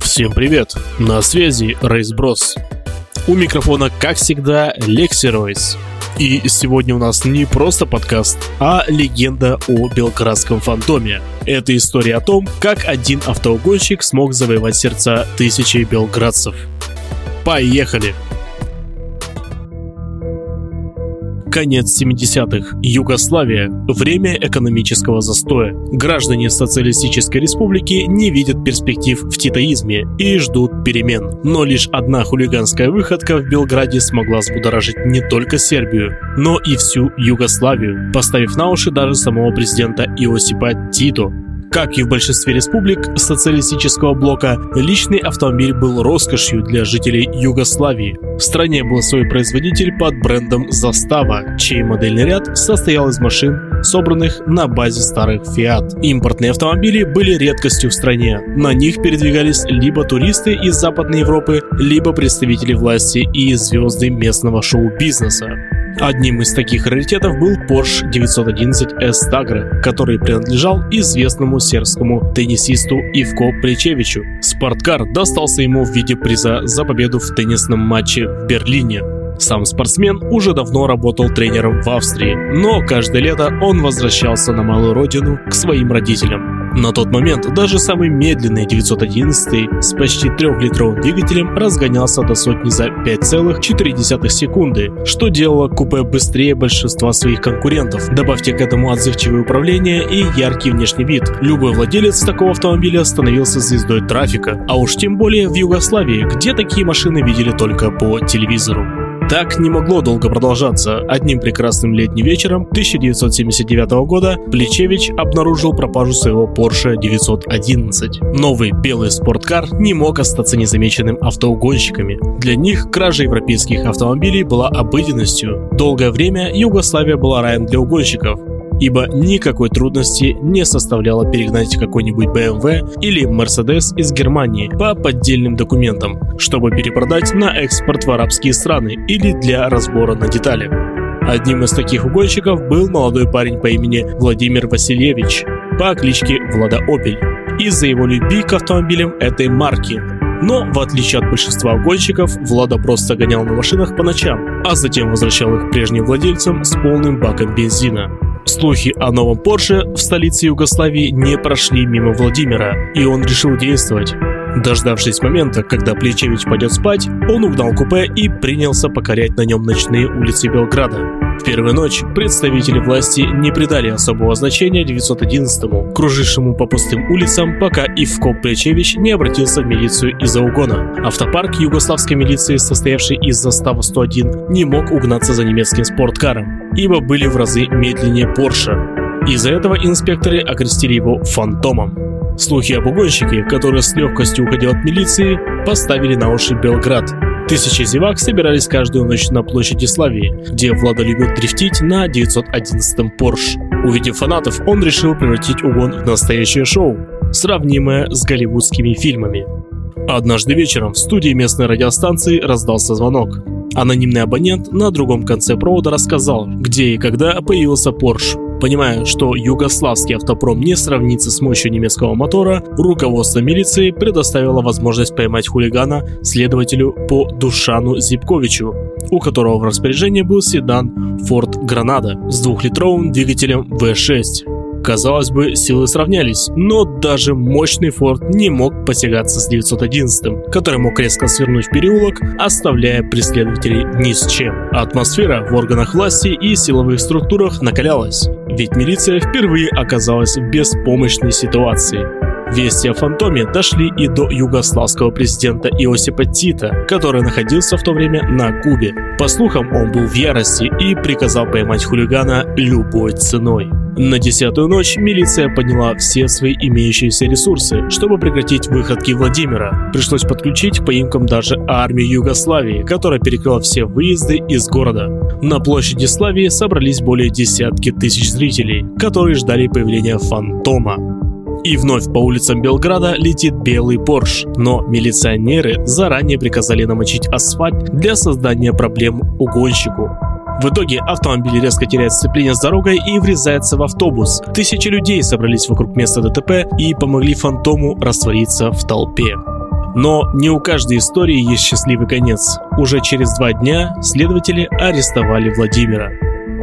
Всем привет! На связи Рейс Брос. У микрофона, как всегда, Лекси Ройс. И сегодня у нас не просто подкаст, а легенда о белградском фантоме. Это история о том, как один автоугонщик смог завоевать сердца тысячи белградцев. Поехали! Конец 70-х. Югославия. Время экономического застоя. Граждане Социалистической Республики не видят перспектив в титаизме и ждут перемен. Но лишь одна хулиганская выходка в Белграде смогла взбудоражить не только Сербию, но и всю Югославию, поставив на уши даже самого президента Иосипа Тито. Как и в большинстве республик социалистического блока, личный автомобиль был роскошью для жителей Югославии. В стране был свой производитель под брендом «Застава», чей модельный ряд состоял из машин, собранных на базе старых Fiat. Импортные автомобили были редкостью в стране. На них передвигались либо туристы из Западной Европы, либо представители власти и звезды местного шоу-бизнеса. Одним из таких раритетов был Porsche 911 S Tagre, который принадлежал известному сербскому теннисисту Ивко Плечевичу. Спорткар достался ему в виде приза за победу в теннисном матче в Берлине. Сам спортсмен уже давно работал тренером в Австрии, но каждое лето он возвращался на малую родину к своим родителям. На тот момент даже самый медленный 911 с почти трехлитровым двигателем разгонялся до сотни за 5,4 секунды, что делало купе быстрее большинства своих конкурентов. Добавьте к этому отзывчивое управление и яркий внешний вид. Любой владелец такого автомобиля становился звездой трафика, а уж тем более в Югославии, где такие машины видели только по телевизору. Так не могло долго продолжаться. Одним прекрасным летним вечером 1979 года Плечевич обнаружил пропажу своего Porsche 911. Новый белый спорткар не мог остаться незамеченным автоугонщиками. Для них кража европейских автомобилей была обыденностью. Долгое время Югославия была раем для угонщиков ибо никакой трудности не составляло перегнать какой-нибудь BMW или Mercedes из Германии по поддельным документам, чтобы перепродать на экспорт в арабские страны или для разбора на детали. Одним из таких угонщиков был молодой парень по имени Владимир Васильевич по кличке Влада Опель из-за его любви к автомобилям этой марки. Но, в отличие от большинства угонщиков, Влада просто гонял на машинах по ночам, а затем возвращал их прежним владельцам с полным баком бензина. Слухи о новом Порше в столице Югославии не прошли мимо Владимира, и он решил действовать. Дождавшись момента, когда Плечевич пойдет спать, он угнал купе и принялся покорять на нем ночные улицы Белграда. В первую ночь представители власти не придали особого значения 911-му, кружившему по пустым улицам, пока Ивко Плечевич не обратился в милицию из-за угона. Автопарк югославской милиции, состоявший из застава 101, не мог угнаться за немецким спорткаром, ибо были в разы медленнее Порше. Из-за этого инспекторы окрестили его «фантомом». Слухи об угонщике, который с легкостью уходил от милиции, поставили на уши Белград. Тысячи зевак собирались каждую ночь на площади Славии, где Влада любил дрифтить на 911-м Porsche. Увидев фанатов, он решил превратить угон в настоящее шоу, сравнимое с голливудскими фильмами. Однажды вечером в студии местной радиостанции раздался звонок. Анонимный абонент на другом конце провода рассказал, где и когда появился Porsche. Понимая, что югославский автопром не сравнится с мощью немецкого мотора, руководство милиции предоставило возможность поймать хулигана следователю по Душану Зипковичу, у которого в распоряжении был седан Ford Granada с двухлитровым двигателем V6. Казалось бы, силы сравнялись, но даже мощный Форд не мог посягаться с 911, который мог резко свернуть в переулок, оставляя преследователей ни с чем. Атмосфера в органах власти и силовых структурах накалялась, ведь милиция впервые оказалась в беспомощной ситуации. Вести о фантоме дошли и до югославского президента Иосипа Тита, который находился в то время на Кубе. По слухам, он был в ярости и приказал поймать хулигана любой ценой. На десятую ночь милиция подняла все свои имеющиеся ресурсы, чтобы прекратить выходки Владимира. Пришлось подключить к поимкам даже армию Югославии, которая перекрыла все выезды из города. На площади Славии собрались более десятки тысяч зрителей, которые ждали появления фантома. И вновь по улицам Белграда летит белый Порш, но милиционеры заранее приказали намочить асфальт для создания проблем угонщику. В итоге автомобиль резко теряет сцепление с дорогой и врезается в автобус. Тысячи людей собрались вокруг места ДТП и помогли фантому раствориться в толпе. Но не у каждой истории есть счастливый конец. Уже через два дня следователи арестовали Владимира.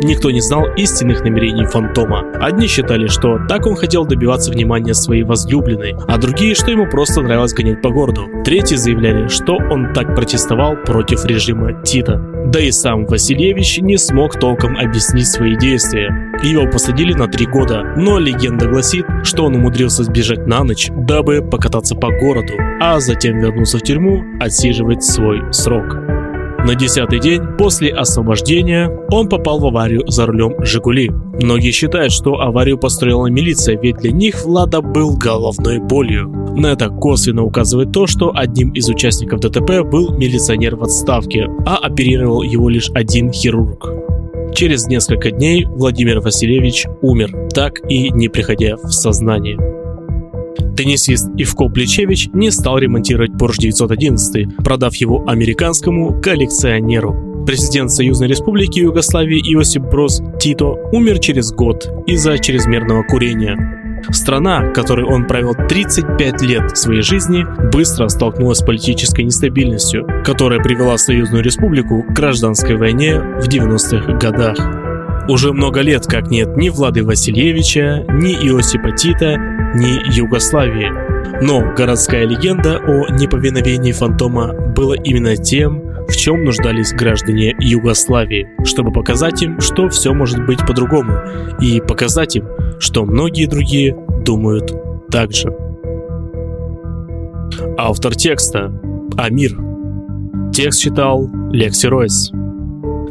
Никто не знал истинных намерений фантома. Одни считали, что так он хотел добиваться внимания своей возлюбленной, а другие, что ему просто нравилось гонять по городу. Третьи заявляли, что он так протестовал против режима Тита. Да и сам Васильевич не смог толком объяснить свои действия. Его посадили на три года, но легенда гласит, что он умудрился сбежать на ночь, дабы покататься по городу, а затем вернулся в тюрьму отсиживать свой срок. На десятый день после освобождения он попал в аварию за рулем «Жигули». Многие считают, что аварию построила милиция, ведь для них Влада был головной болью. На это косвенно указывает то, что одним из участников ДТП был милиционер в отставке, а оперировал его лишь один хирург. Через несколько дней Владимир Васильевич умер, так и не приходя в сознание. Теннисист Ивко Плечевич не стал ремонтировать Porsche 911, продав его американскому коллекционеру. Президент Союзной Республики Югославии Иосип Брос Тито умер через год из-за чрезмерного курения. Страна, которой он провел 35 лет своей жизни, быстро столкнулась с политической нестабильностью, которая привела Союзную Республику к гражданской войне в 90-х годах. Уже много лет как нет ни Влады Васильевича, ни Иосипа Тита, ни Югославии. Но городская легенда о неповиновении фантома была именно тем, в чем нуждались граждане Югославии, чтобы показать им, что все может быть по-другому, и показать им, что многие другие думают так же. Автор текста – Амир. Текст читал Лекси Ройс.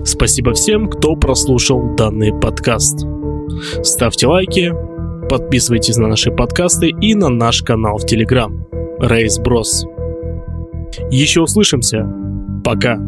Спасибо всем, кто прослушал данный подкаст. Ставьте лайки, подписывайтесь на наши подкасты и на наш канал в Телеграм. Рейс Брос. Еще услышимся. Пока.